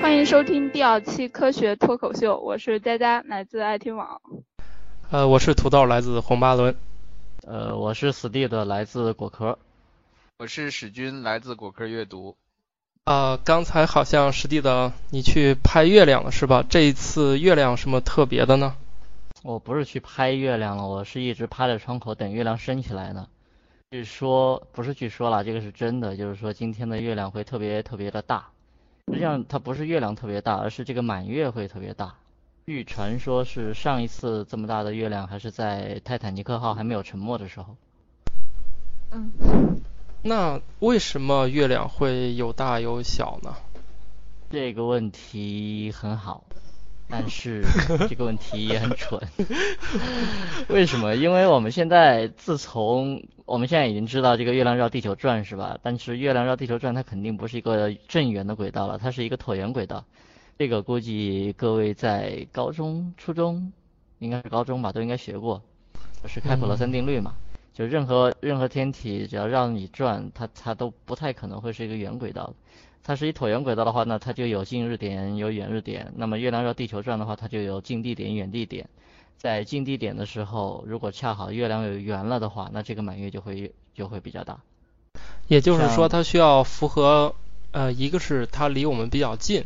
欢迎收听第二期科学脱口秀，我是佳佳，来自爱听网。呃，我是土豆，来自红八轮。呃，我是史蒂的，来自果壳。我是史军，来自果壳阅读。啊，刚才好像史蒂的你去拍月亮了是吧？这一次月亮什么特别的呢？我不是去拍月亮了，我是一直趴在窗口等月亮升起来呢。据说不是据说了，这个是真的，就是说今天的月亮会特别特别的大。实际上它不是月亮特别大，而是这个满月会特别大。据传说是上一次这么大的月亮还是在泰坦尼克号还没有沉没的时候。嗯。那为什么月亮会有大有小呢？这个问题很好，但是这个问题也很蠢。为什么？因为我们现在自从我们现在已经知道这个月亮绕地球转是吧？但是月亮绕地球转它肯定不是一个正圆的轨道了，它是一个椭圆轨道。这个估计各位在高中、初中，应该是高中吧，都应该学过，是开普勒三定律嘛。就任何任何天体只要绕你转，它它都不太可能会是一个圆轨道。它是一椭圆轨道的话，那它就有近日点，有远日点。那么月亮绕地球转的话，它就有近地点、远地点。在近地点的时候，如果恰好月亮有圆了的话，那这个满月就会就会比较大。也就是说，它需要符合呃，一个是它离我们比较近。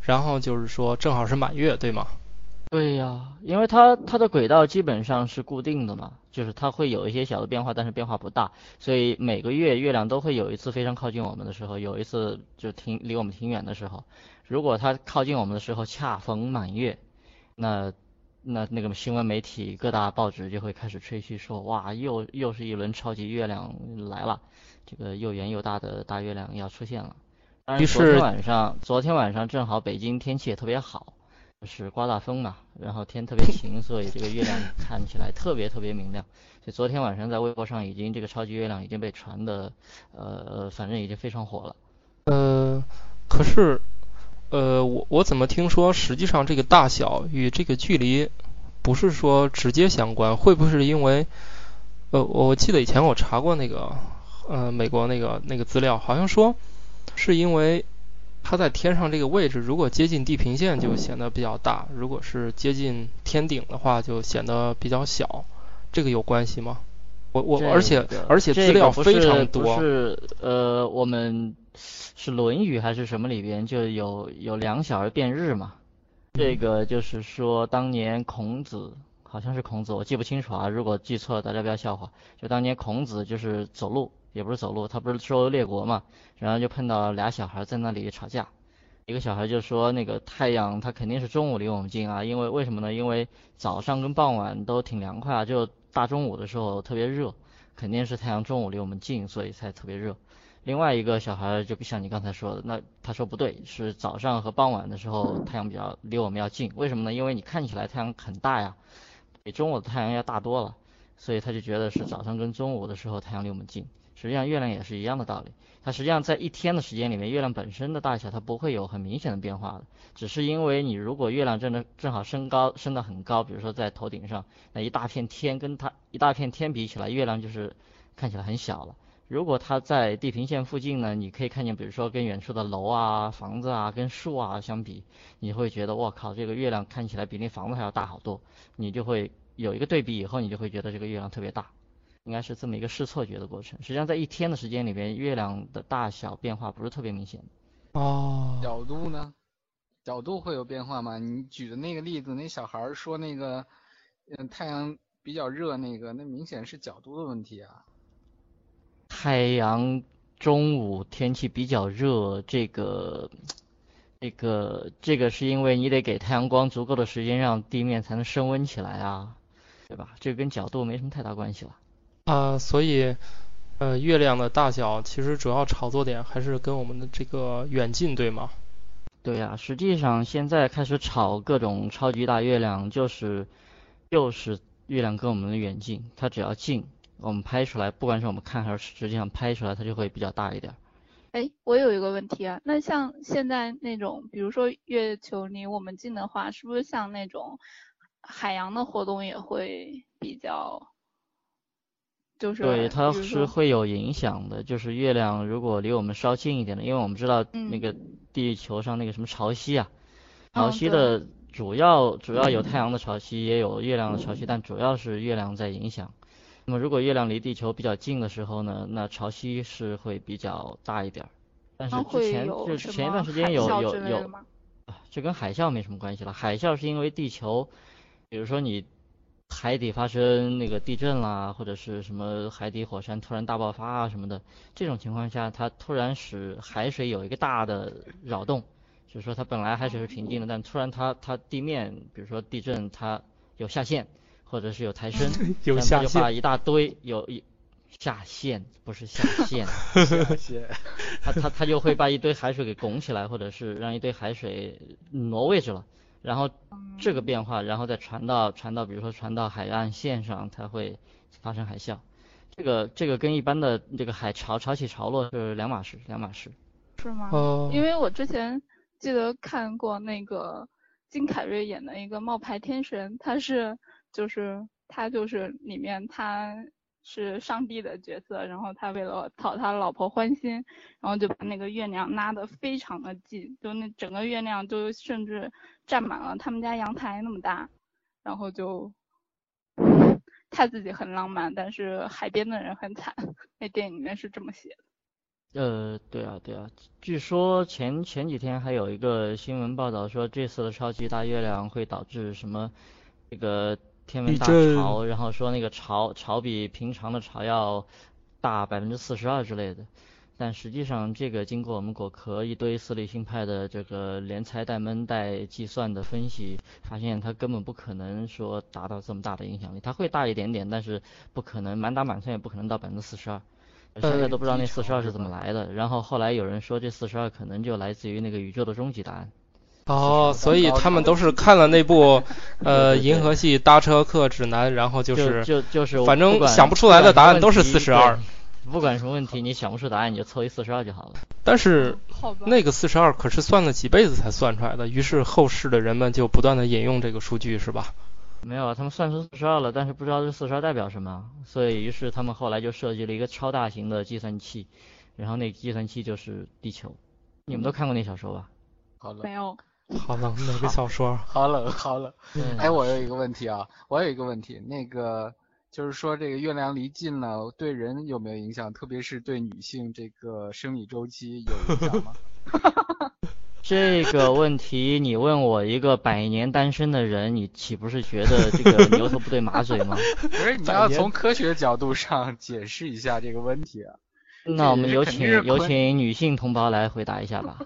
然后就是说，正好是满月，对吗？对呀，因为它它的轨道基本上是固定的嘛，就是它会有一些小的变化，但是变化不大，所以每个月月亮都会有一次非常靠近我们的时候，有一次就挺离我们挺远的时候。如果它靠近我们的时候恰逢满月，那那那个新闻媒体各大报纸就会开始吹嘘说，哇，又又是一轮超级月亮来了，这个又圆又大的大月亮要出现了。但是昨天晚上，昨天晚上正好北京天气也特别好，就是刮大风嘛，然后天特别晴，所以这个月亮看起来特别特别明亮。所以昨天晚上在微博上已经这个超级月亮已经被传的，呃，反正已经非常火了。呃，可是，呃，我我怎么听说，实际上这个大小与这个距离不是说直接相关？会不会是因为，呃，我记得以前我查过那个，呃，美国那个那个资料，好像说。是因为它在天上这个位置，如果接近地平线就显得比较大，如果是接近天顶的话就显得比较小，这个有关系吗？我我而且而且资料非常多。是呃，我们是《论语》还是什么里边就有有两小儿辩日嘛？这个就是说当年孔子好像是孔子，我记不清楚啊，如果记错了大家不要笑话。就当年孔子就是走路。也不是走路，他不是周游列国嘛，然后就碰到俩小孩在那里吵架，一个小孩就说那个太阳它肯定是中午离我们近啊，因为为什么呢？因为早上跟傍晚都挺凉快啊，就大中午的时候特别热，肯定是太阳中午离我们近，所以才特别热。另外一个小孩就不像你刚才说的，那他说不对，是早上和傍晚的时候太阳比较离我们要近，为什么呢？因为你看起来太阳很大呀，比中午的太阳要大多了，所以他就觉得是早上跟中午的时候太阳离我们近。实际上月亮也是一样的道理，它实际上在一天的时间里面，月亮本身的大小它不会有很明显的变化的，只是因为你如果月亮真的正好升高升得很高，比如说在头顶上，那一大片天跟它一大片天比起来，月亮就是看起来很小了。如果它在地平线附近呢，你可以看见，比如说跟远处的楼啊、房子啊、跟树啊相比，你会觉得我靠，这个月亮看起来比那房子还要大好多，你就会有一个对比以后，你就会觉得这个月亮特别大。应该是这么一个视错觉的过程。实际上，在一天的时间里边，月亮的大小变化不是特别明显。哦。角度呢？角度会有变化吗？你举的那个例子，那小孩说那个，嗯，太阳比较热，那个，那明显是角度的问题啊。太阳中午天气比较热，这个，这个，这个是因为你得给太阳光足够的时间，让地面才能升温起来啊，对吧？这跟角度没什么太大关系了。啊，所以，呃，月亮的大小其实主要炒作点还是跟我们的这个远近，对吗？对呀，实际上现在开始炒各种超级大月亮，就是就是月亮跟我们的远近，它只要近，我们拍出来，不管是我们看还是实际上拍出来，它就会比较大一点。哎，我有一个问题啊，那像现在那种，比如说月球离我们近的话，是不是像那种海洋的活动也会比？较，就是对，它是会有影响的。就是月亮如果离我们稍近一点的，因为我们知道嗯那个地球上那个什么潮汐啊，潮汐的主要主要有太阳的潮汐，也有月亮的潮汐，但主要是月亮在影响。那么如果月亮离地球比较近的时候呢，那潮汐是会比较大一点儿。但是之前就有什么前一段时间有有有？这跟海啸没什么关系了。海啸是因为地球，比如说你海底发生那个地震啦，或者是什么海底火山突然大爆发啊什么的，这种情况下，它突然使海水有一个大的扰动，就是说它本来海水是平静的，但突然它它地面，比如说地震，它有下陷，或者是有抬升，有下陷，就把一大堆有一下陷，不是下陷。下陷。它它它就会把一堆海水给拱起来，或者是让一堆海水挪位置了，然后这个变化，然后再传到传到，比如说传到海岸线上，它会发生海啸。这个这个跟一般的这个海潮潮起潮落是两码事，两码事。是吗？哦，因为我之前记得看过那个金凯瑞演的一个《冒牌天神》，他是就是他就是里面他是上帝的角色，然后他为了讨他老婆欢心，然后就把那个月亮拉得非常的近，就那整个月亮就甚至占满了他们家阳台那么大，然后就他自己很浪漫，但是海边的人很惨，那电影里面是这么写的。呃，对啊，对啊，据说前前几天还有一个新闻报道说，这次的超级大月亮会导致什么那个天文大潮，然后说那个潮潮比平常的潮要大百分之四十二之类的。但实际上，这个经过我们果壳一堆四理星派的这个连猜带闷带计算的分析，发现它根本不可能说达到这么大的影响力。它会大一点点，但是不可能满打满算也不可能到百分之四十二。现在都不知道那四十二是怎么来的。然后后来有人说这四十二可能就来自于那个宇宙的终极答案。哦，所以他们都是看了那部 呃《银河系搭车客指南》，然后就就是就就是反正想不出来的答案都是不管什么42问题对不管什么问题，你想不出答案你就凑一四十二就好了。但是。那个四十二可是算了几辈子才算出来的，于是后世的人们就不断的引用这个数据，是吧？没有啊，他们算出四十二了，但是不知道这四十二代表什么，所以于是他们后来就设计了一个超大型的计算器，然后那个计算器就是地球。你们都看过那小说吧？好了没，有，好冷，哪个小说？好冷，好冷。嗯哎，我有一个问题啊，我有一个问题，那个就是说这个月亮离近了，对人有没有影响？特别是对女性这个生理周期有影响吗？这个问题你问我一个百年单身的人，你岂不是觉得这个牛头不对马嘴吗？不是，你要从科学角度上解释一下这个问题啊。那我们有请有请女性同胞来回答一下吧。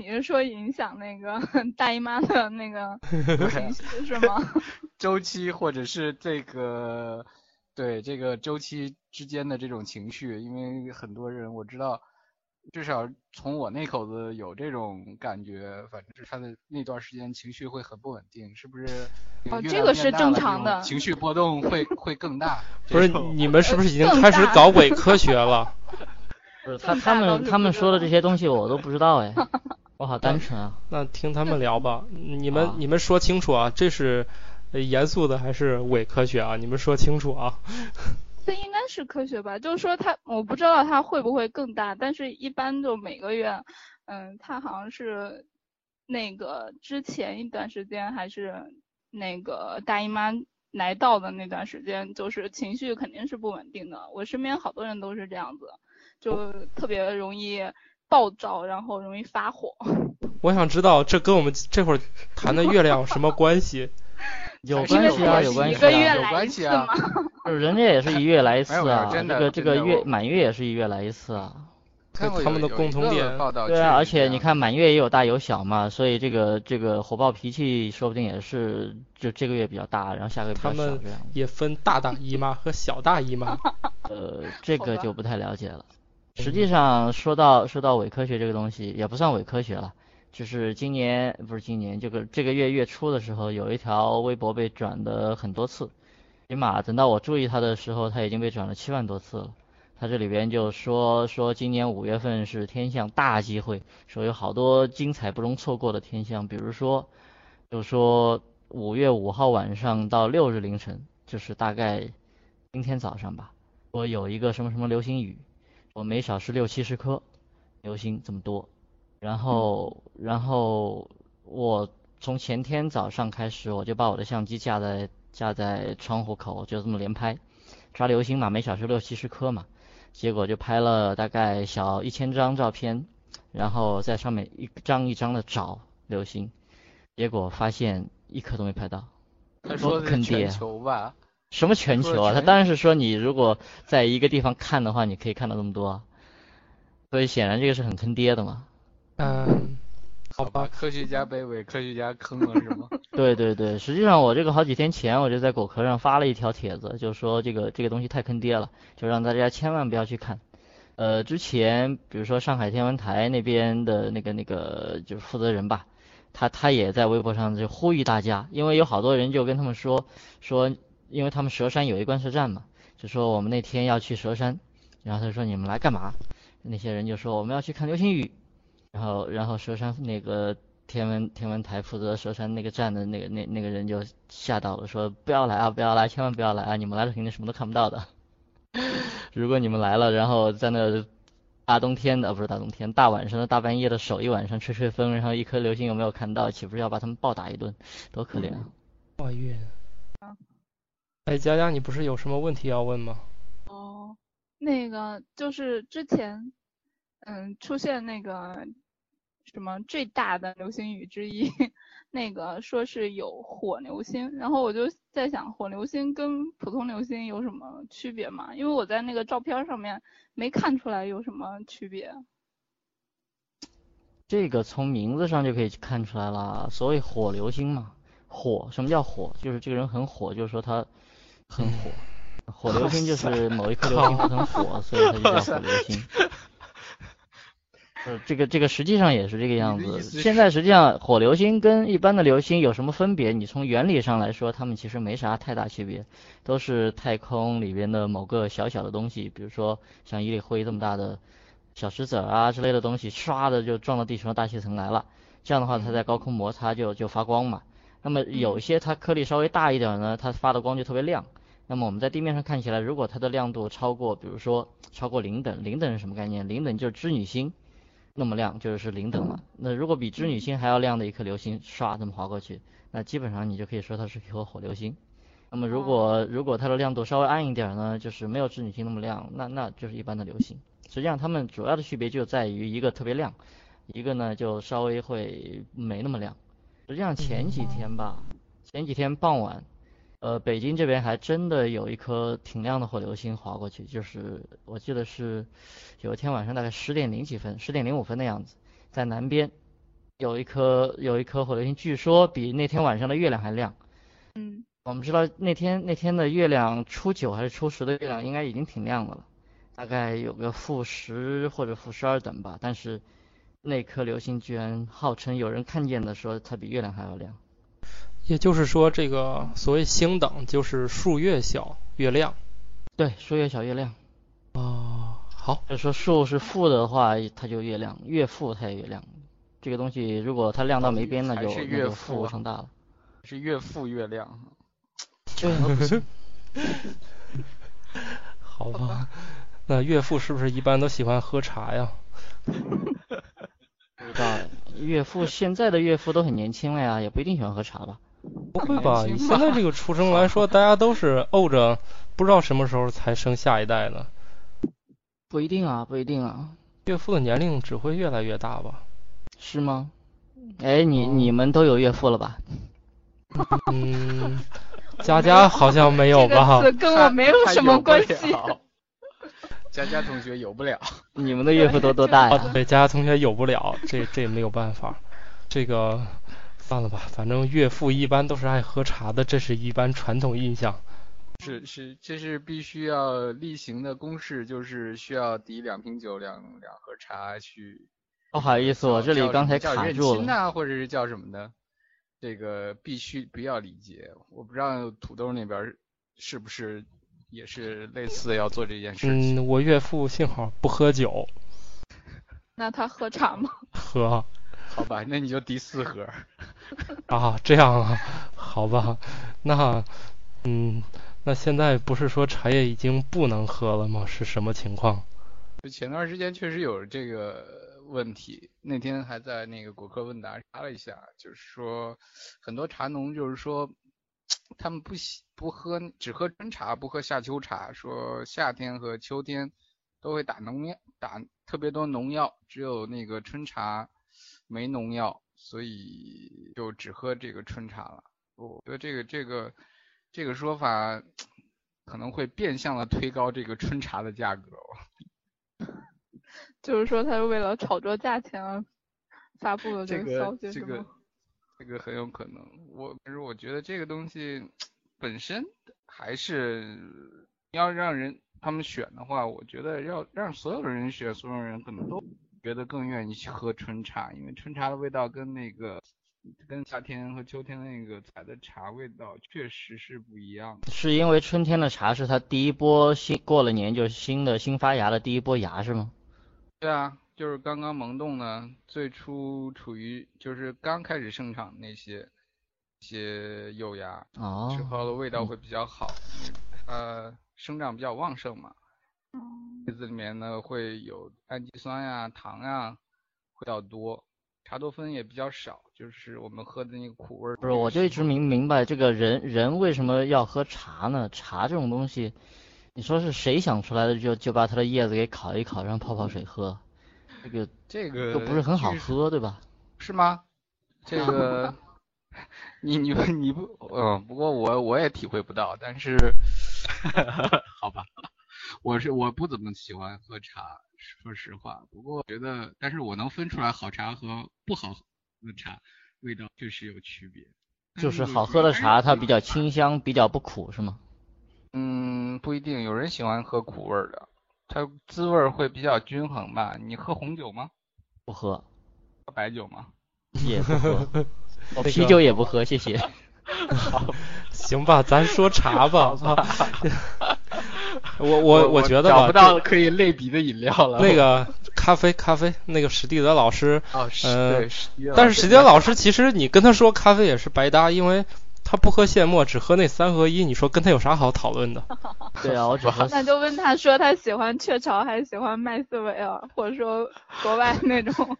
你是说影响那个 大姨妈的那个 情绪 是吗？周期或者是这个对这个周期之间的这种情绪，因为很多人我知道，至少从我那口子有这种感觉，反正是他的那段时间情绪会很不稳定，是不是？哦这个是正常的情绪波动会会更大。不是你们是不是已经开始搞伪科学了？不是他他们他们说的这些东西我都不知道哎，我好单纯啊。那听他们聊吧。你们啊你们说清楚啊，这是呃严肃的还是伪科学啊？你们说清楚啊。这应该是科学吧？就是说它，我不知道它会不会更大，但是一般就每个月，嗯，它好像是那个之前一段时间还是那个大姨妈来到的那段时间，就是情绪肯定是不稳定的。我身边好多人都是这样子，就特别容易暴躁，然后容易发火。我想知道这跟我们这会儿谈的月亮有什么关系？有关系啊，关有系一个关系啊。有月来一次关系啊。就是人家也是一月来一次啊，这个这个月满月也是一月来一次啊。他们的共同点对啊，而且你看满月也有大有小嘛，所以这个这个火爆脾气说不定也是就这个月比较大，然后下个月比他们较小这样。也分大大姨妈和小大姨妈。呃，这个就不太了解了。实际上说到说到伪科学这个东西，也不算伪科学了，就是今年不是今年这个这个月月初的时候，有一条微博被转的很多次，起码等到我注意它的时候，它已经被转了七万多次了。它这里边就说说今年五月份是天象大机会，说有好多精彩不容错过的天象，比如说就说五月五号晚上到六日凌晨，就是大概今天早上吧，我有一个什么什么流星雨，我每小时六七十颗流星这么多，然后然后我从前天早上开始，我就把我的相机架在架在窗户口，就这么连拍，抓流星嘛，每小时六七十颗嘛，结果就拍了大概小一千张照片，然后在上面一张一张的找流星，结果发现一颗都没拍到。他说的坑爹是全球吧？什么全球啊？他当然是说你如果在一个地方看的话，你可以看到那么多啊。所以显然这个是很坑爹的嘛。嗯，好吧，吧，科学家被伪科学家坑了是吗？对对对，实际上我这个好几天前我就在果壳上发了一条帖子，就说这个这个东西太坑爹了，就让大家千万不要去看。呃，之前比如说上海天文台那边的那个那个就是负责人吧，他他也在微博上就呼吁大家，因为有好多人就跟他们说说，因为他们佘山有一观测站嘛，就说我们那天要去佘山，然后他说你们来干嘛？那些人就说我们要去看流星雨，然后然后佘山那个天文天文台负责佘山那个站的那个那那个人就吓到了，说不要来啊，不要来，千万不要来啊！你们来了肯定什么都看不到的。如果你们来了，然后在那大冬天的，不是大冬天，大晚上的大半夜的守一晚上吹吹风，然后一颗流星有没有看到，岂不是要把他们暴打一顿？多可怜啊！怀孕。哎，佳佳，你不是有什么问题要问吗？哦，那个就是之前，嗯，出现那个什么最大的流星雨之一，那个说是有火流星，然后我就在想，火流星跟普通流星有什么区别吗？因为我在那个照片上面没看出来有什么区别。这个从名字上就可以看出来了，所谓火流星嘛，火，什么叫火？就是这个人很火，就是说他很火。火流星就是某一颗流星它很火，所以它就叫火流星。呃，这个这个实际上也是这个样子。现在实际上火流星跟一般的流星有什么分别？你从原理上来说，它们其实没啥太大区别，都是太空里边的某个小小的东西，比如说像一粒灰这么大的小石子儿啊之类的东西，唰的就撞到地球的大气层来了。这样的话，它在高空摩擦就就发光嘛。那么有一些它颗粒稍微大一点儿呢，它发的光就特别亮。那么我们在地面上看起来，如果它的亮度超过，比如说超过零等，零等是什么概念？零等就是织女星那么亮，就是零等嘛。那如果比织女星还要亮的一颗流星唰这么划过去，那基本上你就可以说它是一颗火流星。那么如果如果它的亮度稍微暗一点儿呢，就是没有织女星那么亮，那那就是一般的流星。实际上它们主要的区别就在于一个特别亮，一个呢就稍微会没那么亮。实际上前几天吧，前几天傍晚，呃，北京这边还真的有一颗挺亮的火流星划过去，就是我记得是有一天晚上大概十点零几分，十点零五分的样子，在南边有一颗有一颗火流星，据说比那天晚上的月亮还亮。嗯，我们知道那天那天的月亮初九还是初十的月亮应该已经挺亮的了，大概有个负十或者负十二等吧，但是那颗流星居然号称有人看见的说它比月亮还要亮。也就是说，这个所谓星等就是数越小越亮。对，数越小越亮。哦，好，就是说数是负的话，它就越亮；越负它也越亮。这个东西如果它亮到没边，那就是越负啊负无穷大了。是越负越亮。对啊，好吧。那岳父是不是一般都喜欢喝茶呀？不知道岳父现在的岳父都很年轻了呀，也不一定喜欢喝茶吧。不会吧？以现在这个出生来说，大家都是怄着，不知道什么时候才生下一代呢。不一定啊，不一定啊，岳父的年龄只会越来越大吧？是吗？哎，你哦你们都有岳父了吧？嗯，佳佳好像没有这吧个？跟我没有什么关系。佳佳同学有不了，你们的岳父都多大啊，呀？对，佳佳同学有不了，这这没有办法，这个算了吧，反正岳父一般都是爱喝茶的，这是一般传统印象。是是，这是必须要例行的公事，就是需要抵两瓶酒、两两盒茶去。不好意思，我这里刚才叫认卡住了。亲呐、或者是叫什么的，这个必须不要礼节。我不知道土豆那边是不是也是类似要做这件事情。嗯，我岳父幸好不喝酒，那他喝茶吗？喝 好吧，那你就第四盒。啊，这样啊，好吧，那嗯，那现在不是说茶叶已经不能喝了吗？是什么情况？就前段时间确实有这个问题，那天还在那个果科问答查了一下，就是说很多茶农就是说他们不喜不喝只喝春茶不喝夏秋茶，说夏天和秋天都会打农药打特别多农药，只有那个春茶没农药，所以就只喝这个春茶了。我觉得这个这个这个说法可能会变相的推高这个春茶的价格。就是说他是为了炒作价钱而发布的这个消息这个息是吗？这个很有可能。我但是我觉得这个东西本身还是要让人他们选的话，我觉得要让所有人选，所有人可能都觉得更愿意去喝春茶，因为春茶的味道跟那个跟夏天和秋天那个采的茶味道确实是不一样的。是因为春天的茶是它第一波新过了年就是新的新发芽的第一波芽是吗？对啊，就是刚刚萌动呢，最初处于就是刚开始生长那些一些幼芽，哦之，后的味道会比较好，因为它生长比较旺盛嘛。嗯叶子里面呢会有氨基酸呀、糖呀会比较多，茶多酚也比较少，就是我们喝的那个苦味儿。不是，我就一直明明白这个人人为什么要喝茶呢？茶这种东西，你说是谁想出来的就就把它的叶子给烤一烤，让泡泡水喝，这个这个又不是很好喝，对吧？是吗？这个 你你不你不嗯，不过我我也体会不到，但是 好吧，我是我不怎么喜欢喝茶，说实话。不过我觉得，但是我能分出来好茶和不好喝的茶味道确实有区别。就是好喝的茶，它比较清香，比较不苦，是吗？嗯，不一定，有人喜欢喝苦味儿的，它滋味儿会比较均衡吧。你喝红酒吗？不喝，喝白酒吗？也不喝，我啤酒也不喝，谢谢。好行吧，咱说茶吧。我我我觉得吧，找不到可以类比的饮料了。那个咖啡咖啡，那个史蒂德老师，哦，是呃对，史蒂德但是史蒂德老师其实你跟他说咖啡也是白搭，因为他不喝现磨，只喝那三合一，你说跟他有啥好讨论的？对啊，我只 喝那就问他说他喜欢雀巢还是喜欢麦斯韦尔，或者说国外那种。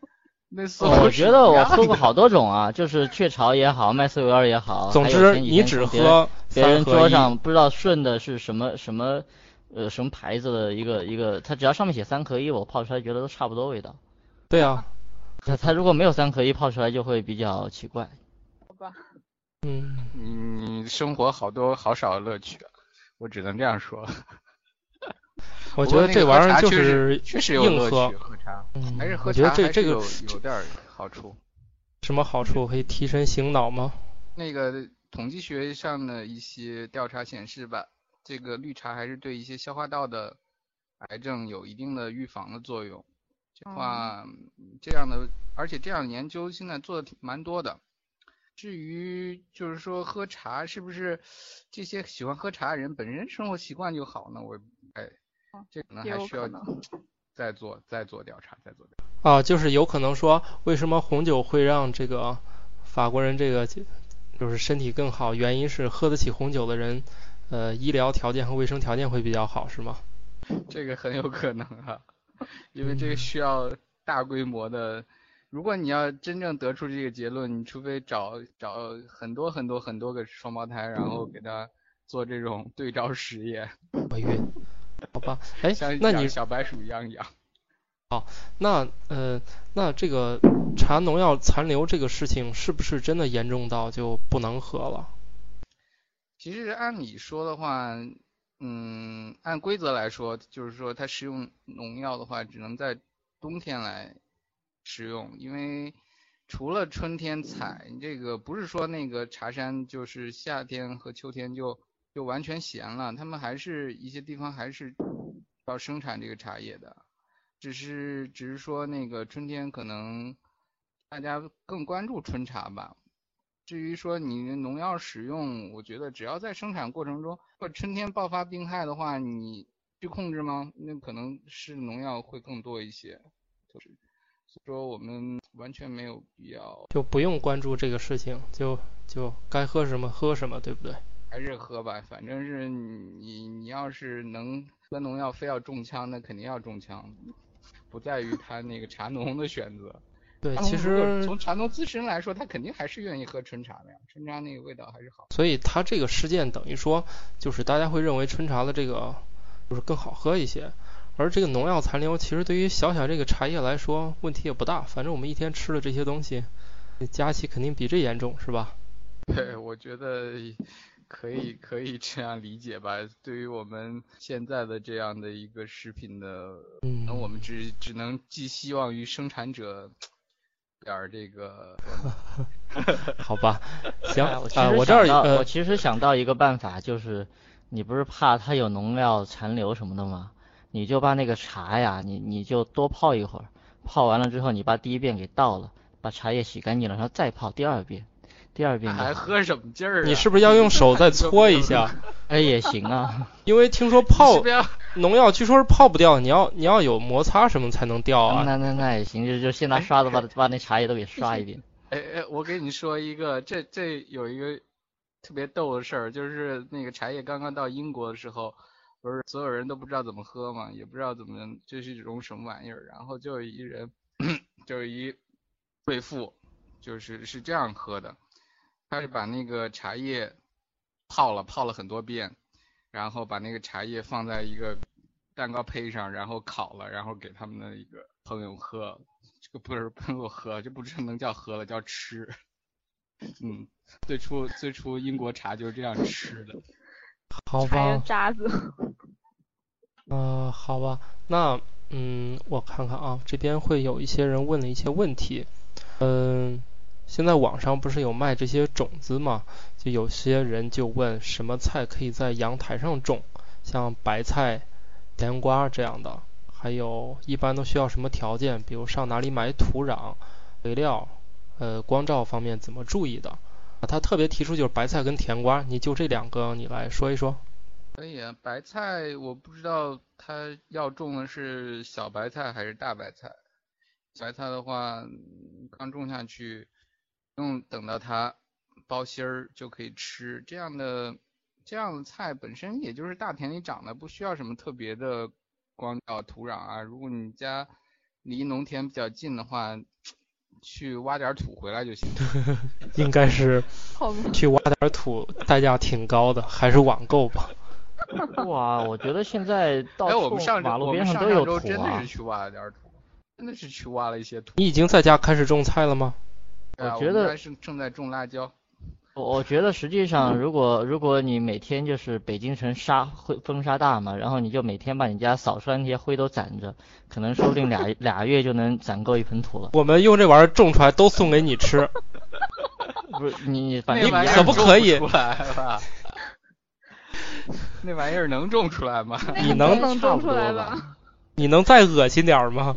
那似我觉得我喝过好多种啊，就是雀巢也好，麦斯韦尔也好，总之你只喝别人桌。上不知道顺的是什么什么呃什么牌子的一个一个，它只要上面写三合一，我泡出来觉得都差不多味道。对啊，它它如果没有三合一，泡出来就会比较奇怪。好吧，嗯，你生活好多好少的乐趣啊，我只能这样说。我觉得这玩意儿就是确实有乐硬喝趣，，喝茶嗯还是喝我觉得茶还是这这个有有点好处。什么好处？可以提神醒脑吗？那个统计学上的一些调查显示吧，这个绿茶还是对一些消化道的癌症有一定的预防的作用。这话，这样的，而且这样的研究现在做的挺蛮多的。至于就是说喝茶是不是这些喜欢喝茶的人本身生活习惯就好呢？我哎，这可能还需要。再做再做调查，再做调查。啊，就是有可能说，为什么红酒会让这个法国人这个就就是身体更好？原因是喝得起红酒的人，呃，医疗条件和卫生条件会比较好，是吗？这个很有可能啊，因为这嗯个需要大规模的。如果你要真正得出这个结论，你除非找找很多很多很多个双胞胎，然后给他做这种对照实验，我晕，好吧？哎像，那你小白鼠一样养。好那呃，那这个查农药残留这个事情是不是真的严重到就不能喝了？其实按理说的话，嗯，按规则来说，就是说它使用农药的话，只能在冬天来使用，因为除了春天采，这个不是说那个茶山就是夏天和秋天就就完全闲了，他们还是一些地方还是要生产这个茶叶的，只是只是说那个春天可能大家更关注春茶吧。至于说你的农药使用，我觉得只要在生产过程中，或者春天爆发病害的话，你去控制吗？那可能是农药会更多一些。就是，所以说我们完全没有必要，就不用关注这个事情，就就该喝什么喝什么，对不对？还是喝吧，反正是你你要是能喝农药非要中枪，那肯定要中枪，不在于他那个茶农的选择。对，其实从茶农自身来说，他肯定还是愿意喝春茶的呀，春茶那个味道还是好。所以它这个事件等于说，就是大家会认为春茶的这个就是更好喝一些，而这个农药残留其实对于小小这个茶叶来说问题也不大，反正我们一天吃了这些东西，加起肯定比这严重，是吧？对，我觉得可以可以这样理解吧。对于我们现在的这样的一个食品的，嗯那我们只只能寄希望于生产者点儿这个。好吧，行哎我这儿想到我呃，其实想到一个办法，就是你不是怕它有农药残留什么的吗？你就把那个茶呀，你你就多泡一会儿，泡完了之后，你把第一遍给倒了，把茶叶洗干净了，然后再泡第二遍，第二遍就好还喝什么劲儿啊？你是不是要用手再 搓一下？哎也行啊，因为听说泡是是？农药据说是泡不掉，你要你要有摩擦什么才能掉啊。那那那也行，就就先拿刷子把把那茶叶都给刷一遍。哎哎，我给你说一个，这这有一个特别逗的事儿，就是那个茶叶刚刚到英国的时候，不是所有人都不知道怎么喝嘛，也不知道怎么这是一种什么玩意儿，然后就有一人，就是一贵妇，就是是这样喝的，他是把那个茶叶泡了，泡了很多遍，然后把那个茶叶放在一个蛋糕胚上，然后烤了，然后给他们的一个朋友喝。这个不是朋友喝，这不是能叫喝了，叫吃。嗯，最初最初英国茶就是这样吃的。好吧，渣子。呃，好吧，那嗯，我看看啊，这边会有一些人问了一些问题，嗯，现在网上不是有卖这些种子嘛？就有些人就问什么菜可以在阳台上种，像白菜、甜瓜这样的，还有一般都需要什么条件，比如上哪里买土壤、肥料，呃，光照方面怎么注意的？啊，他特别提出就是白菜跟甜瓜，你就这两个你来说一说。可以啊，白菜我不知道他要种的是小白菜还是大白菜。白菜的话，刚种下去，不用等到它包心儿就可以吃。这样的这样的菜本身也就是大田里长的，不需要什么特别的光照、土壤啊。如果你家离农田比较近的话，去挖点土回来就行。应该是，去挖点土，代价挺高的，还是网购吧。哇，我觉得现在到哎，我们处上马路边上上都有土真的啊是。去挖了点儿土，真的是去挖了一些土。你已经在家开始种菜了吗？我觉得还是正在种辣椒。我我觉得实际上，如果如果你每天就是北京城沙灰风沙大嘛，然后你就每天把你家扫出来那些灰都攒着，可能说不定俩俩月就能攒够一盆土了。我们用这玩意儿种出来都送给你吃。不是你你 反正你可不可以出来吧？那玩意儿能种出来吗？你能能种出来吧吧？你能再恶心点吗？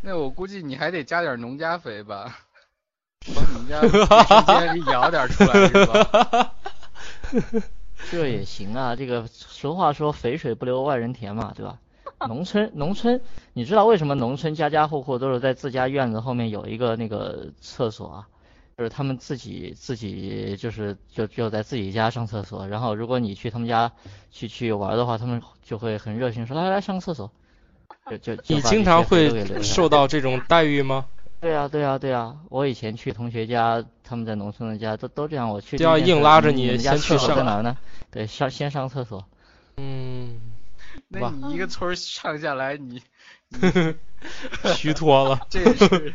那我估计你还得加点农家肥吧，往你们家卫生间里舀点出来是吧？这也行啊，这个俗话说肥水不流外人田嘛，对吧？农村农村，你知道为什么农村家家户户都是在自家院子后面有一个那个厕所啊？就是他们自己自己就是就就在自己家上厕所，然后如果你去他们家去去玩的话，他们就会很热心说来来上个厕所，就就就你经常会受到这种待遇吗？对啊对啊对啊，我以前去同学家，他们在农村的家都都这样，我去就要硬拉着你先去上哪儿呢？对，上先上厕所。嗯，那你一个村儿上下来，你 虚脱了，这也是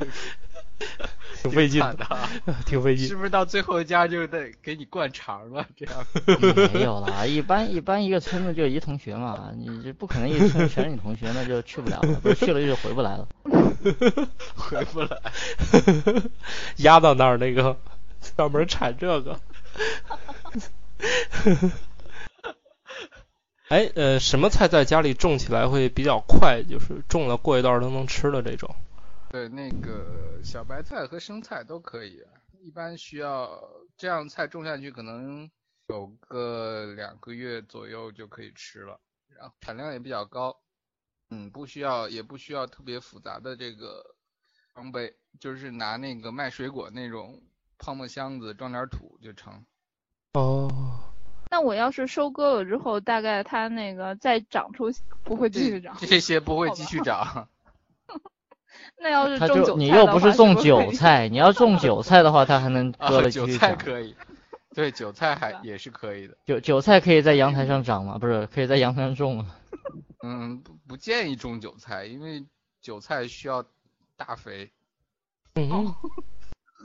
挺费劲的，啊，挺费劲是。不是到最后一家就得给你灌肠了？这样 没有啦，一般一般一个村子就一同学嘛，你这不可能一村全是你同学，那就去不了了，不是去了就回不来了。回不来。压到那儿那个专门产这个。哎，呃，什么菜在家里种起来会比较快？就是种了过一段儿都能吃的这种。对，那个小白菜和生菜都可以，啊一般需要这样菜种下去，可能有个两个月左右就可以吃了，然后产量也比较高，嗯，不需要也不需要特别复杂的这个装备，就是拿那个卖水果那种泡沫箱子装点土就成。哦，那我要是收割了之后，大概它那个再长出不会继续长。这些不会继续长。那要是种韭菜就你又不是种韭，菜，你要种韭菜的话，它还能啊割了，继韭续长。菜可以，对，韭菜还也是可以的。韭韭菜可以在阳台上长吗？不是，可以在阳台上种吗？嗯，不不建议种韭菜，因为韭菜需要大肥。嗯，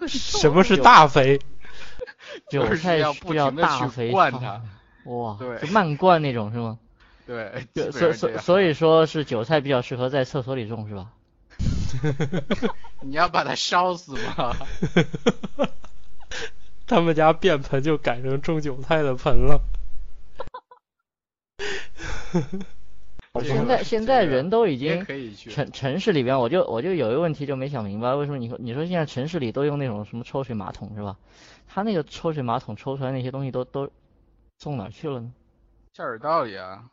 什么是大肥？韭菜要不需要大肥灌它哇，对就慢灌那种是吗？对，所所所以说是韭菜比较适合在厕所里种是吧？你要把它烧死吗？他们家便盆就改成种韭菜的盆了。这 现在现在人都已经。城城市里边，我就我就有一个问题就没想明白，为什么你说你说现在城市里都用那种什么抽水马桶是吧？他那个抽水马桶抽出来那些东西都都送哪去了呢？下水道里啊，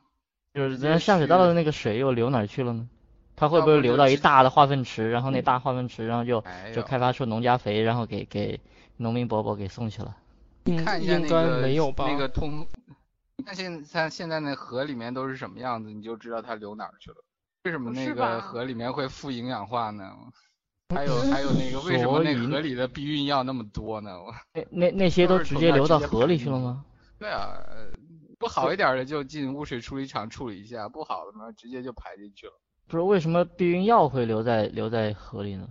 就是人家下水道的那个水又流哪去了呢？它会不会流到一大的化粪池，然后那大化粪池然后就就开发出农家肥，然后给给农民伯伯给送去了？应看一下那个没有吧？那个通，你看现在现在那河里面都是什么样子，你就知道它流哪儿去了。为什么那个河里面会富营养化呢？还有还有那个为什么那河里的避孕药那么多呢？那那那些都直接流到河里去去了吗？对啊，呃不好一点的就进污水处理厂处理一下，不好的嘛直接就排进去了。不是为什么避孕药会留在留在河里呢？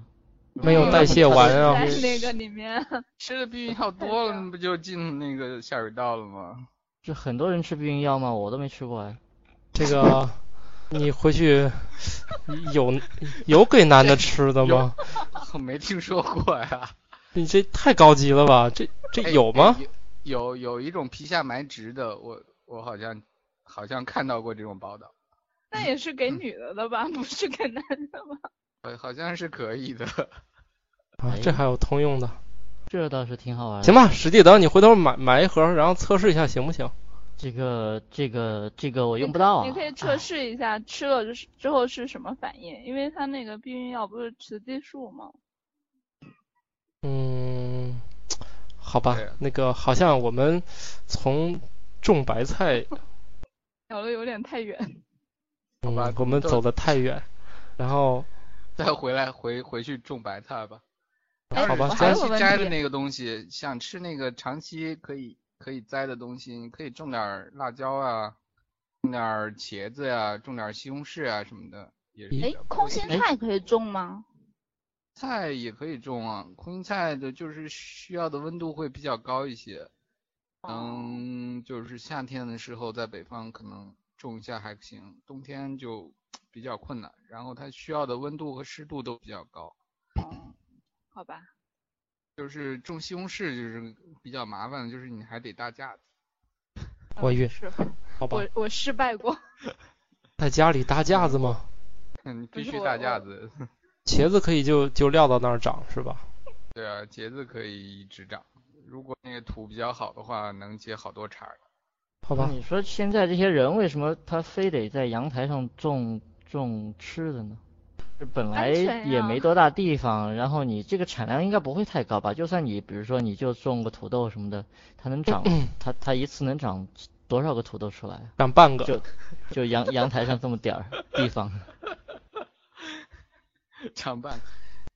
没有代谢完啊在那个里面，吃的避孕药多了，那不就进那个下水道了吗？就很多人吃避孕药吗？我都没吃过哎。这个你回去有有给男的吃的吗？我 没听说过呀。你这太高级了吧？这这哎有吗？有有一种皮下埋植的，我我好像好像看到过这种报道，那也是给女的的吧，不是给男的吧？呃，好像是可以的。啊，这还有通用的。这倒是挺好玩的。行吧，实际等，你回头买买一盒，然后测试一下行不行？这个这个这个我用不到啊。你可以测试一下吃了之之后是什么反应，因为它那个避孕药不是雌激素吗？嗯，好吧那个好像我们从种白菜，聊的有点太远。嗯好吧，都我们走的太远，然后 再回来回回去种白菜吧。哎好吧长期摘的那个东西，想吃那个长期可以可以摘的东西，你可以种点儿辣椒啊，种点儿茄子呀、种点儿西红柿啊什么的，也是哎，空心哎菜可以种吗？菜也可以种啊，空心菜的就是需要的温度会比较高一些。嗯，就是夏天的时候在北方可能种一下还行，冬天就比较困难。然后它需要的温度和湿度都比较高。哦，好吧。就是种西红柿就是比较麻烦，就是你还得搭架子。我晕是，好吧我，我失败过。在家里搭架子吗？嗯，你必须搭架子。茄子可以就就撂到那儿长是吧？对啊，茄子可以一直长，如果那个土比较好的话，能结好多茬儿。好吧，你说现在这些人为什么他非得在阳台上种种吃的呢？这本来也没多大地方，然后你这个产量应该不会太高吧？就算你比如说你就种个土豆什么的，它能长，它它一次能长多少个土豆出来啊？长半个。就就阳阳台上这么点儿地方，长半，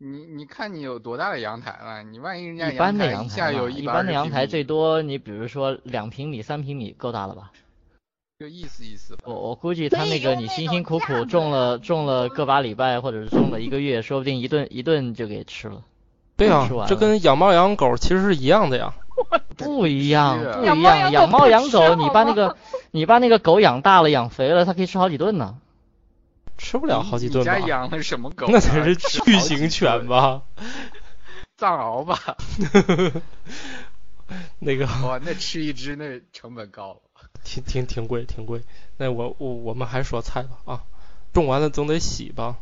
你你看你有多大的阳台了？你万一人家一般的阳台，有一一般的阳台最多多你比如说两平米、三平米够大了吧？就意思意思吧。我我估计他那个你辛辛苦苦种了种了个把礼拜，或者是种了一个月，说不定一顿一顿就给吃了。对啊这跟养猫养狗其实是一样的呀。不一样，不一样。养猫养狗，你把那个 你把那个狗养大了、养肥了，它可以吃好几顿呢。吃不了好几顿吧？家养的什么狗 啊？那才是巨型犬？吧？藏獒吧？那个哇，那吃一只那成本高了。挺挺挺贵，挺贵。那我我我们还说菜吧啊，种完了总得洗吧。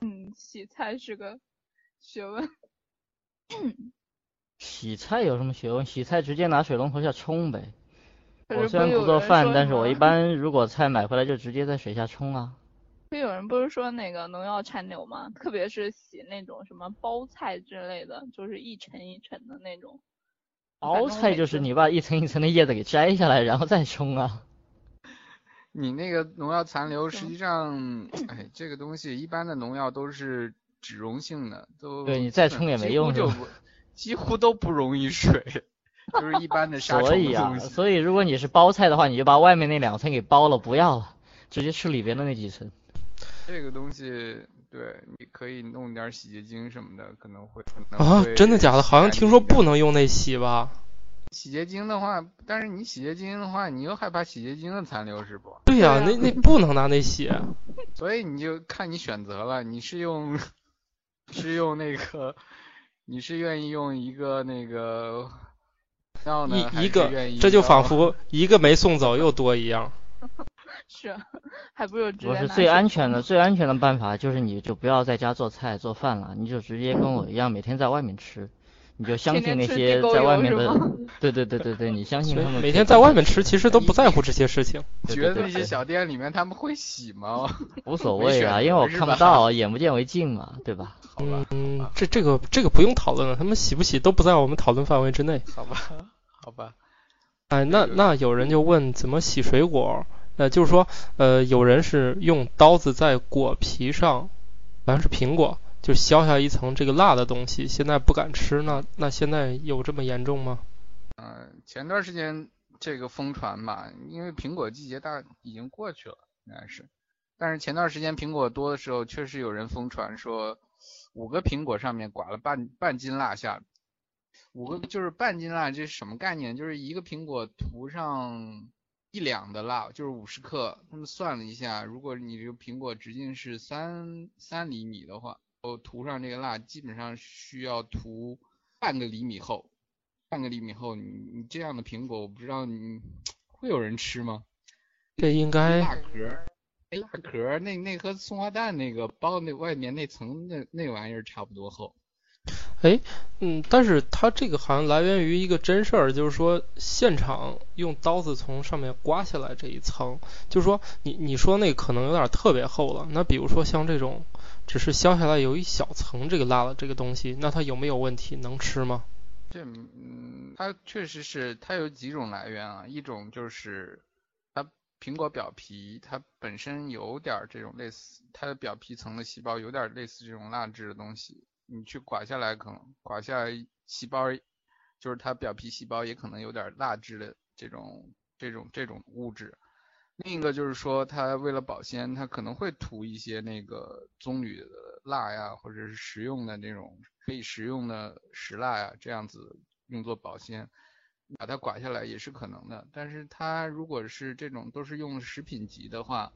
嗯，洗菜是个学问。洗菜有什么学问？洗菜直接拿水龙头下冲呗。我虽然不做饭，但是我一般如果菜买回来就直接在水下冲啊。就有人不是说那个农药残留吗？特别是洗那种什么包菜之类的，就是一层一层的那种。包菜就是你把一层一层的叶子给摘下来，然后再冲啊。你那个农药残留，实际上，哎，这个东西一般的农药都是脂溶性的，都对你再冲也没用，就几乎都不溶于水，就是一般的杀虫所以啊，所以如果你是包菜的话，你就把外面那两层给包了，不要了，直接吃里边的那几层。这个东西，对，你可以弄点洗洁精什么的，可能会。啊，真的假的？好像听说不能用那洗吧？洗洁精的话，但是你洗洁精的话，你又害怕洗洁精的残留是不？对呀，那那不能拿那洗。所以你就看你选择了，你是用，是用那个，你是愿意用一个那个一一个，这就仿佛 一个没送走又多一样。是，还不如直接我是最安全的，最安全的办法就是你就不要在家做菜做饭了，你就直接跟我一样每天在外面吃。你就相信那些在外面的，对对对对对，你相信他们每天在外面吃，其实都不在乎这些事情。觉得那些小店里面他们会洗吗？无所谓啊，因为我看不到，眼不见为净嘛，对吧？嗯，这这个这个不用讨论了，他们洗不洗都不在我们讨论范围之内。好吧，好吧。哎，那那有人就问怎么洗水果？呃，就是说，呃，有人是用刀子在果皮上，好像是苹果。就削下一层这个辣的东西，现在不敢吃，那那现在有这么严重吗？嗯，前段时间这个疯传吧，因为苹果季节大已经过去了，应该是。但是前段时间苹果多的时候，确实有人疯传说，五个苹果上面刮了半半斤辣下，五个就是半斤辣，这是什么概念？就是一个苹果涂上一两的蜡，就是五十克。他们算了一下，如果你这个苹果直径是三三厘米的话。我涂上这个蜡，基本上需要涂半个厘米厚，半个厘米厚。你你这样的苹果，我不知道你会有人吃吗？这应该蜡壳，蜡壳那那和松花蛋那个包那外面那层那那玩意儿差不多厚。哎，嗯，但是它这个好像来源于一个真事儿，就是说现场用刀子从上面刮下来这一层，就是说你你说那可能有点特别厚了。那比如说像这种。只是削下来有一小层这个蜡的这个东西，那它有没有问题？能吃吗？这嗯，它确实是，它有几种来源啊。一种就是它苹果表皮它本身有点这种类似，它的表皮层的细胞有点类似这种蜡质的东西，你去刮下来可能刮下细胞，就是它表皮细胞也可能有点蜡质的这种这种这种物质。另一个就是说，它为了保鲜，它可能会涂一些那个棕榈蜡呀，或者是食用的那种可以食用的石蜡呀，这样子用作保鲜，把它刮下来也是可能的。但是它如果是这种都是用食品级的话，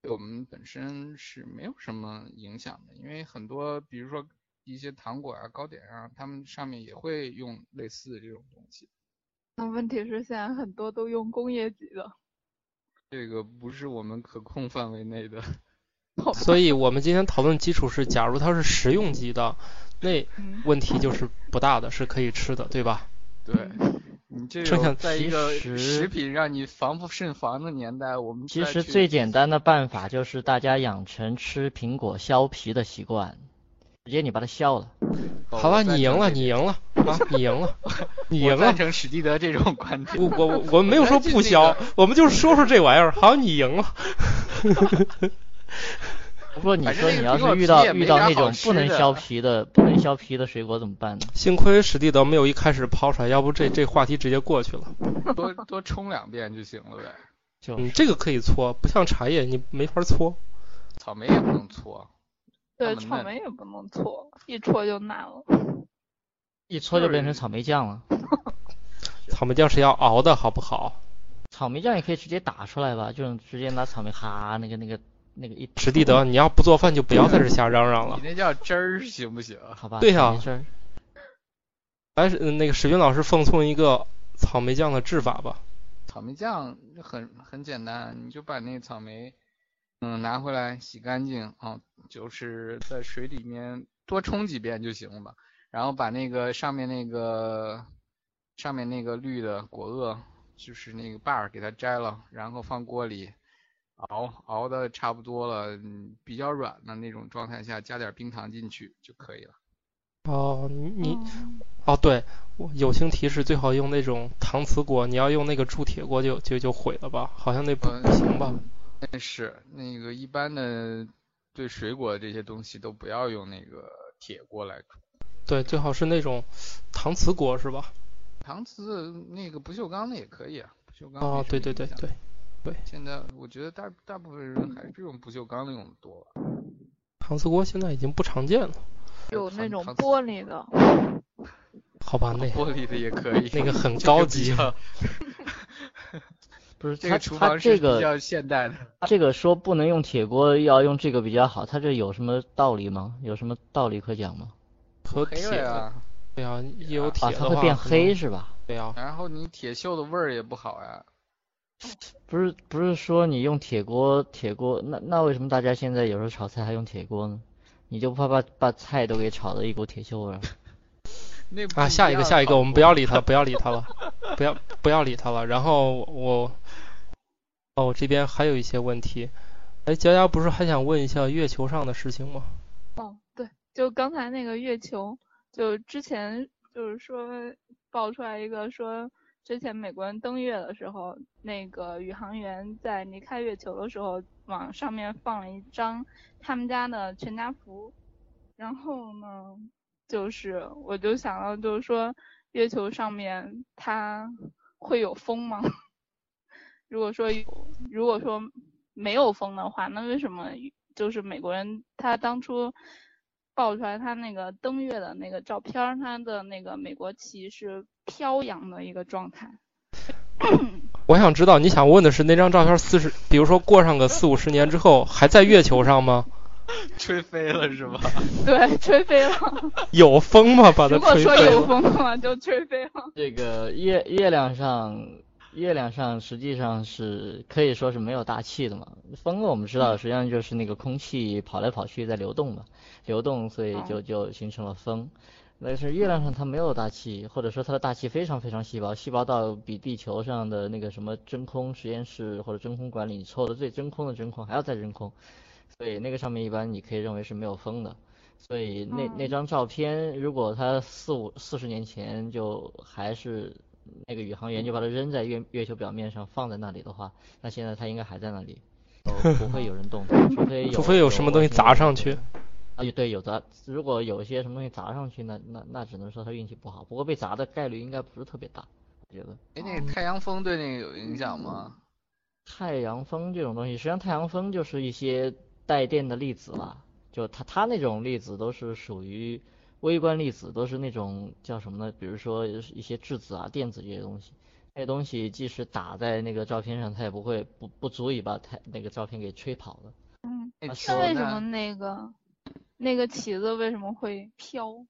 对我们本身是没有什么影响的，因为很多比如说一些糖果啊、糕点啊，他们上面也会用类似的这种东西。那问题是现在很多都用工业级的。这个不是我们可控范围内的，所以我们今天讨论基础是，假如它是食用级的，那问题就是不大的，是可以吃的，对吧？对，你这个在一个食品让你防不胜防的年代，我们其实最简单的办法就是大家养成吃苹果削皮的习惯，直接你把它削了。好吧，你赢了，你赢了啊！你赢了，你赢了。赞成史蒂德这种观点。我我我们没有说不削，我们就是说说这玩意儿。好，你赢了。不过你说你要是遇到遇到那种不能削皮的不能削皮的水果怎么办呢？幸亏史蒂德没有一开始抛出来，要不这这话题直接过去了。多多冲两遍就行了呗。就嗯，这个可以搓，不像茶叶你没法搓。草莓也不能搓。对，草莓也不能搓，一搓就烂了。一搓就变成草莓酱了。草莓酱是要熬的，好不好？草莓酱也可以直接打出来吧，就直接拿草莓哈那个那个那个一。史蒂德，你要不做饭就不要在这瞎嚷嚷了。你那叫汁儿行不行？好吧。对呀。汁儿。哎，那个史军老师奉送一个草莓酱的制法吧。草莓酱很很简单，你就把那草莓。嗯，拿回来洗干净啊，就是在水里面多冲几遍就行了吧。然后把那个上面那个上面那个绿的果萼，就是那个把儿给它摘了，然后放锅里熬熬的差不多了，嗯，比较软的那种状态下，加点冰糖进去就可以了。哦，你哦，对，我友情提示最好用那种搪瓷锅，你要用那个铸铁锅就就就毁了吧？好像那不行吧？但是那个一般的对水果这些东西都不要用那个铁锅来煮。对，最好是那种搪瓷锅是吧？搪瓷那个不锈钢的也可以啊，不锈钢哦对对对对，对，现在我觉得大大部分人还是用不锈钢的用的多吧。搪瓷锅现在已经不常见了，有那种玻璃的，好吧？那玻璃的也可以，那个很高级较 不是他这个厨他房是比这个较现代的。这个说不能用铁锅，要用这个比较好，他这有什么道理吗？有什么道理可讲吗？黑和铁的，了呀，对啊，有啊铁啊，的话它会变黑是吧？对啊，然后你铁锈的味儿也不好呀。不是不是说你用铁锅铁锅，那那为什么大家现在有时候炒菜还用铁锅呢？你就不怕把把菜都给炒的一股铁锈味儿？啊，那不一下一个下一个，我们不要理他，不要理他了，不要不要理他了。然后我，哦，我这边还有一些问题。哎，佳佳不是还想问一下月球上的事情吗？哦，对，就刚才那个月球，就之前就是说爆出来一个说，之前美国人登月的时候，那个宇航员在离开月球的时候，往上面放了一张他们家的全家福，然后呢，就是我就想到就是说，月球上面它会有风吗？如果说有，如果说没有风的话，那为什么就是美国人他当初爆出来他那个登月的那个照片，他的那个美国旗是飘扬的一个状态？我想知道你想问的是那张照片四十，比如说过上个四五十年之后还在月球上吗？吹飞了是吧？对，吹飞了。有风吗？把它如果说吹飞？有风的话，就吹飞了。这个月月亮上，月亮上实际上是可以说是没有大气的嘛。风我们知道，实际上就是那个空气跑来跑去在流动嘛，流动，所以就就形成了风。但是月亮上它没有大气，或者说它的大气非常非常细薄，细薄到比地球上的那个什么真空实验室或者真空管里抽的最真空的真空还要再真空，所以那个上面一般你可以认为是没有风的。所以那那张照片，如果它四五四十年前就还是那个宇航员就把它扔在月月球表面上放在那里的话，那现在它应该还在那里，都不会有人动它，除非有除非有什么东西砸上去。啊，对，有砸，如果有些什么东西砸上去，那那那只能说他运气不好。不过被砸的概率应该不是特别大，我觉得。哎，那个太阳风对那个有影响吗？太阳风这种东西，实际上太阳风就是一些带电的粒子啦，就它它那种粒子都是属于微观粒子，都是那种叫什么呢？比如说一些质子啊、电子这些东西，那些东西即使打在那个照片上，它也不会不不足以把太那个照片给吹跑的。嗯，那为什么那个那个旗子为什么会飘？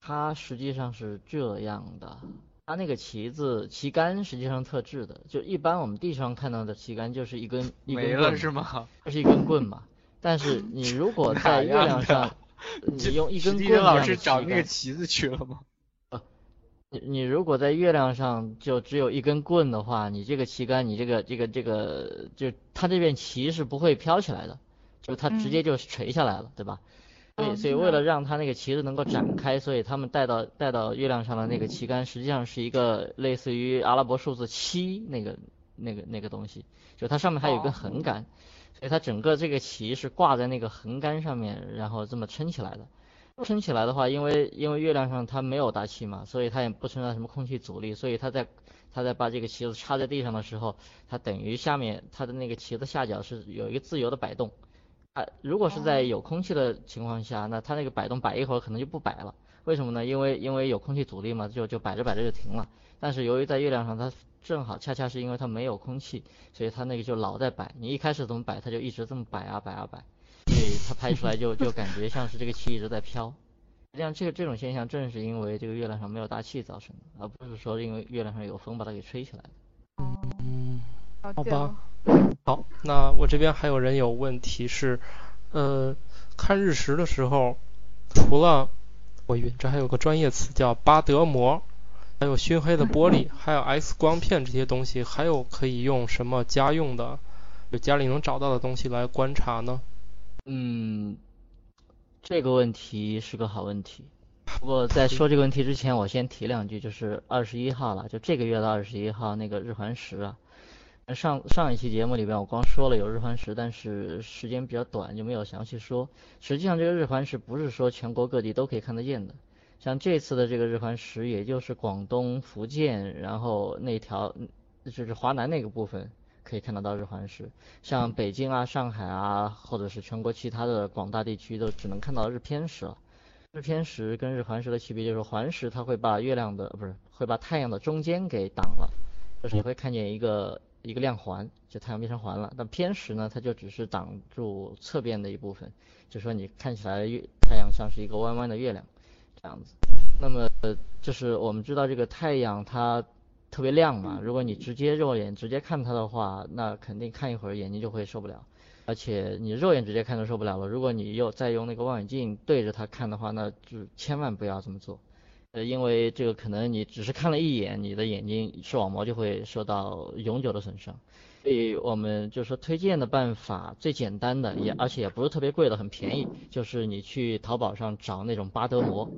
它实际上是这样的，它那个旗子旗杆实际上特制的，就一般我们地上看到的旗杆就是一根一根是吗？就是一根棍嘛。但是你如果 在月亮上，你用一根棍老师找，那个旗子去了吗？你你如果在月亮上就只有一根棍的话，你这个旗杆，你这个这个这个，就它这片旗是不会飘起来的，就它直接就垂下来了，对吧？所以嗯所以为了让它那个旗子能够展开，所以他们带到带到月亮上的那个旗杆，实际上是一个类似于阿拉伯数字七那个那个那个东西，就它上面还有一根哦横杆，所以它整个这个旗是挂在那个横杆上面，然后这么撑起来的。撑起来的话，因为因为月亮上它没有大气嘛，所以它也不存在什么空气阻力，所以它在它在把这个旗子插在地上的时候，它等于下面它的那个旗子下角是有一个自由的摆动。啊，如果是在有空气的情况下，那它那个摆动摆一会儿可能就不摆了。为什么呢？因为因为有空气阻力嘛，就就摆着摆着就停了。但是由于在月亮上，它正好恰恰是因为它没有空气，所以它那个就老在摆。你一开始怎么摆，它就一直这么摆啊摆啊摆，所以它拍出来就 就感觉像是这个气一直在飘。实际上，这个这种现象正是因为这个月亮上没有大气造成的，而不是说因为月亮上有风把它给吹起来的。嗯，好吧。好，那我这边还有人有问题是，呃，看日食的时候，除了我晕，这还有个专业词叫巴德膜，还有熏黑的玻璃，还有 X 光片这些东西，还有可以用什么家用的就家里能找到的东西来观察呢？嗯，这个问题是个好问题。不过在说这个问题之前，我先提两句，就是二十一号了，就这个月的二十一号那个日环食啊。上上一期节目里边我光说了有日环食，但是时间比较短，就没有详细说。实际上这个日环食不是说全国各地都可以看得见的，像这次的这个日环食，也就是广东、福建，然后那条就是华南那个部分可以看得到日环食，像北京啊、上海啊，或者是全国其他的广大地区都只能看到日偏食了。日偏食跟日环食的区别就是环食它会把月亮的不是会把太阳的中间给挡了，就是你会看见一个。一个亮环，就太阳变成环了。但偏食呢，它就只是挡住侧边的一部分，就说你看起来月太阳像是一个弯弯的月亮这样子。那么就是我们知道这个太阳它特别亮嘛，如果你直接肉眼直接看它的话，那肯定看一会儿眼睛就会受不了。而且你肉眼直接看都受不了了，如果你又再用那个望远镜对着它看的话，那就千万不要这么做。呃，因为这个可能你只是看了一眼，你的眼睛视网膜就会受到永久的损伤。所以我们就说推荐的办法最简单的，也而且也不是特别贵的，很便宜，就是你去淘宝上找那种巴德膜，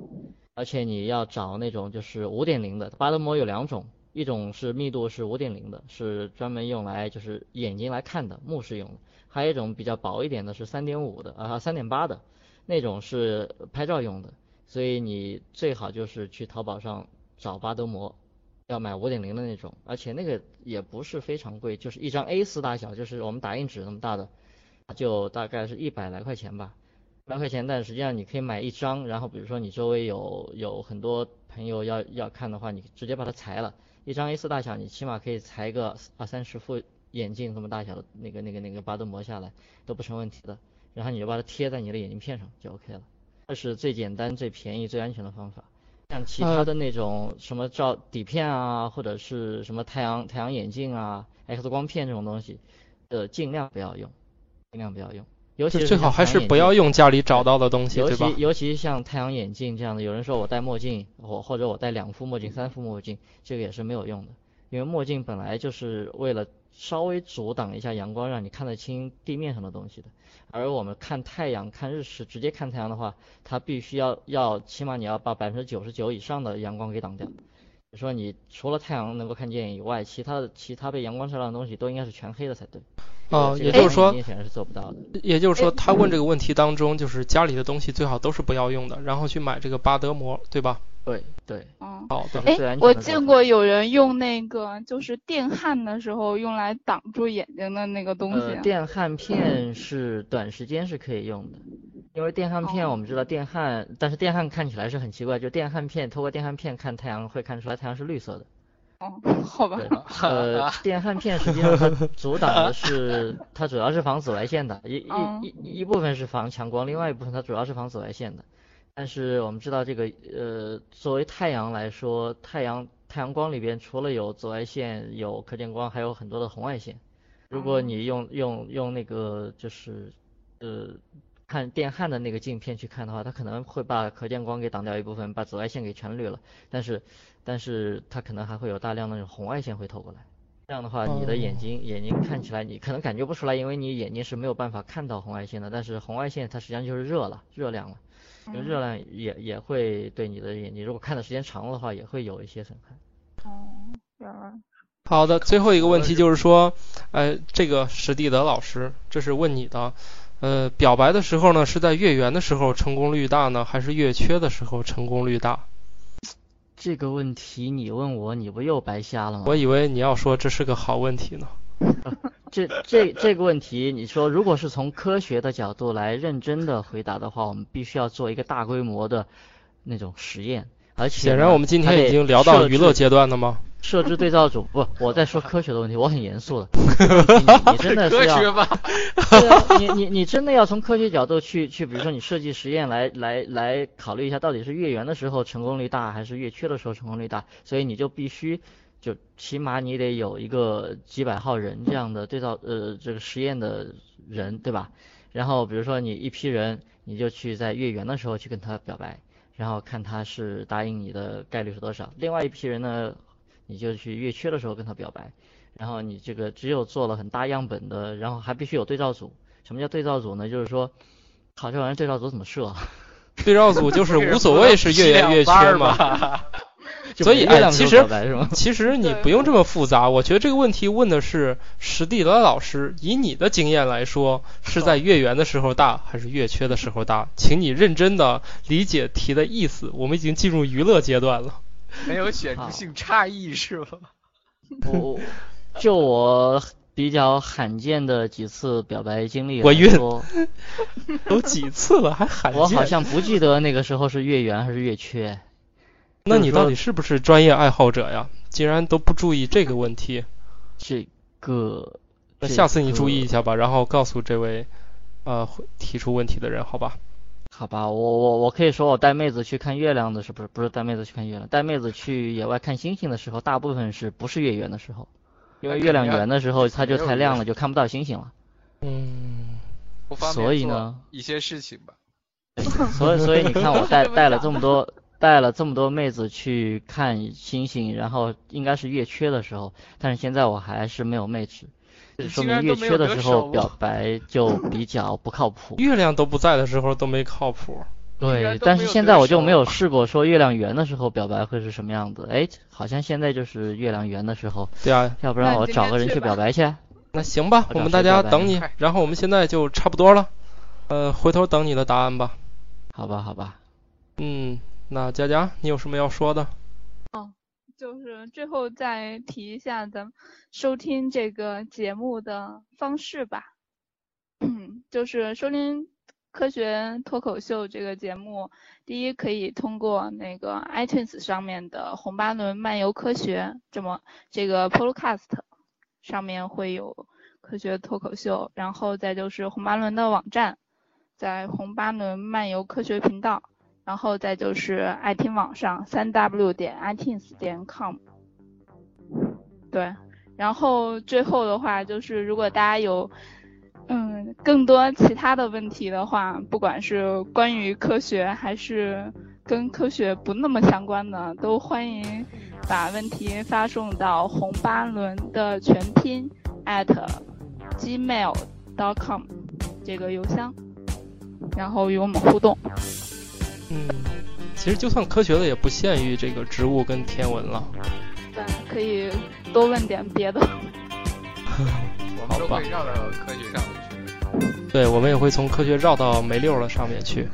而且你要找那种就是五点零的。巴德膜有两种，一种是密度是五点零的，是专门用来就是眼睛来看的，目视用的；还有一种比较薄一点的是三点五的啊，三点八的，那种是拍照用的。所以你最好就是去淘宝上找巴德膜，要买五点零的那种，而且那个也不是非常贵，就是一张 A4 大小，就是我们打印纸那么大的，就大概是一百来块钱吧，百块钱，但实际上你可以买一张，然后比如说你周围有有很多朋友要要看的话，你直接把它裁了，一张 A4 大小，你起码可以裁个二三十副眼镜这么大小的那个那个那个巴德膜下来都不成问题的，然后你就把它贴在你的眼镜片上就 OK 了。这是最简单、最便宜、最安全的方法。像其他的那种什么照底片啊，或者是什么太阳太阳眼镜啊、X 光片这种东西，呃，尽量不要用，尽量不要用。尤其是最好还是不要用家里找到的东西，对吧？尤其尤其像太阳眼镜这样的，有人说我戴墨镜，我或者我戴两副墨镜、三副墨镜，这个也是没有用的。因为墨镜本来就是为了稍微阻挡一下阳光，让你看得清地面上的东西的。而我们看太阳、看日食，直接看太阳的话，它必须要要起码你要把百分之九十九以上的阳光给挡掉。你说你除了太阳能够看见以外，其他的其他被阳光照亮的东西都应该是全黑的才对。哦，也就是说，明显是做不到的。也就是说，他问这个问题当中，就是家里的东西最好都是不要用的，然后去买这个巴德膜，对吧？对对。嗯。好的。哎，我见过有人用那个，就是电焊的时候用来挡住眼睛的那个东西。电焊片是短时间是可以用的，因为电焊片我们知道电焊，但是电焊看起来是很奇怪，就电焊片透过电焊片看太阳会看出来太阳是绿色的。哦，好吧。呃，电焊片实际上它阻挡的是，它主要是防紫外线的，一一一一部分是防强光，另外一部分它主要是防紫外线的。但是我们知道这个，呃，作为太阳来说，太阳太阳光里边除了有紫外线、有可见光，还有很多的红外线。如果你用用用那个就是呃看电焊的那个镜片去看的话，它可能会把可见光给挡掉一部分，把紫外线给全滤了。但是但是它可能还会有大量的那种红外线会透过来，这样的话你的眼睛眼睛看起来你可能感觉不出来，因为你眼睛是没有办法看到红外线的。但是红外线它实际上就是热了，热量了，热量也也会对你的眼睛，如果看的时间长了的话，也会有一些损害。哦，原来。好的，最后一个问题就是说，呃，这个史蒂德老师，这是问你的，呃，表白的时候呢，是在月圆的时候成功率大呢，还是月缺的时候成功率大？这个问题你问我，你不又白瞎了吗？我以为你要说这是个好问题呢。这这这个问题，你说如果是从科学的角度来认真的回答的话，我们必须要做一个大规模的那种实验，而且显然我们今天已经聊到娱乐阶段了吗？设置对照组不，我在说科学的问题，我很严肃的。你真的是要，对啊，你你你真的要从科学角度去去，比如说你设计实验来来来考虑一下，到底是月圆的时候成功率大，还是月缺的时候成功率大？所以你就必须就起码你得有一个几百号人这样的对照呃这个实验的人，对吧？然后比如说你一批人，你就去在月圆的时候去跟他表白，然后看他是答应你的概率是多少。另外一批人呢？你就去月缺的时候跟他表白，然后你这个只有做了很大样本的，然后还必须有对照组。什么叫对照组呢？就是说，考这玩意儿对照组怎么设？对照组就是无所谓是月圆月缺嘛。所以，哎，其实其实你不用这么复杂。我觉得这个问题问的是史蒂德老师，以你的经验来说，是在月圆的时候大还是月缺的时候大？请你认真的理解题的意思。我们已经进入娱乐阶段了。没有显著性差异是吧？我就我比较罕见的几次表白经历我晕，都几次了还罕见？我好像不记得那个时候是月圆还是月缺。那你到底是不是专业爱好者呀？竟然都不注意这个问题。这个，那下次你注意一下吧，然后告诉这位呃提出问题的人，好吧？好吧，我我我可以说，我带妹子去看月亮的是不是？不是带妹子去看月亮，带妹子去野外看星星的时候，大部分是不是月圆的时候？因为月亮圆的时候，它就太亮了，就看不到星星了。嗯。所以呢？一些事情吧。所以所以你看，我带带了这么多。带了这么多妹子去看星星，然后应该是月缺的时候，但是现在我还是没有妹子，说明月缺的时候表白就比较不靠谱。月亮都不在的时候都没靠谱。对，但是现在我就没有试过说月亮圆的时候表白会是什么样子。哎，好像现在就是月亮圆的时候。对啊，要不然我找个人去表白去。那行吧，我们大家等你，然后我们现在就差不多了，呃，回头等你的答案吧。好吧，好吧。嗯。那佳佳，你有什么要说的？哦，就是最后再提一下咱们收听这个节目的方式吧。就是收听科学脱口秀这个节目，第一可以通过那个 iTunes 上面的红巴伦漫游科学这么这个 Podcast 上面会有科学脱口秀，然后再就是红巴伦的网站，在红巴伦漫游科学频道。然后再就是爱听网上三 w 点 itunes 点 com，对，然后最后的话就是如果大家有嗯更多其他的问题的话，不管是关于科学还是跟科学不那么相关的，都欢迎把问题发送到红八轮的全拼 at gmail dot com 这个邮箱，然后与我们互动。嗯，其实就算科学的，也不限于这个植物跟天文了。对，可以多问点别的。我们都会绕到科学上面去。对，我们也会从科学绕到没溜的上面去。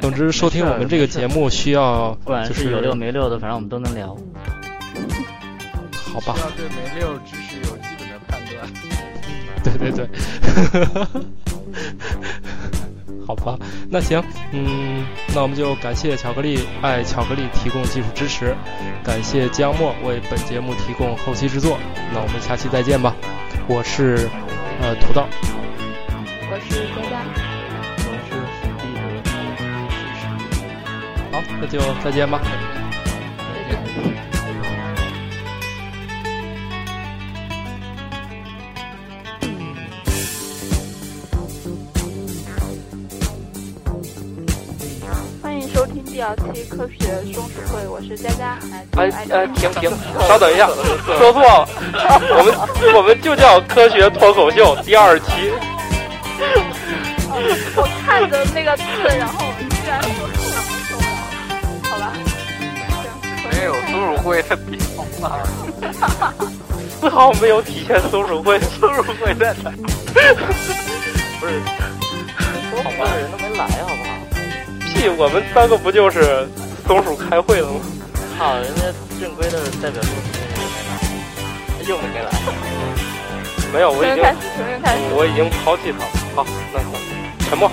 总之，收听我们这个节目需要，不管是有六没六的，反正我们都能聊。好吧。需要对没六知识有基本的判断。对 对对。好吧，那行，嗯，那我们就感谢巧克力爱巧克力提供技术支持，感谢姜墨为本节目提供后期制作。那我们下期再见吧，我是呃土豆，我是佳佳，我是史蒂德，好，那就再见吧。第二期科学松鼠会，我是佳佳。哎哎，停停，稍等一下，说错了，我们我们就叫科学脱口秀第二期。我看着那个字，然后居然说错了，好吧。没有松鼠会的地方吗？丝毫没有体现松鼠会，松鼠会在哪？不是，好吧，人都没来，好我们三个不就是松鼠开会了吗？好，人家正规的代表又没来。没有，我已经我已经抛弃他了。好，那好，沉默。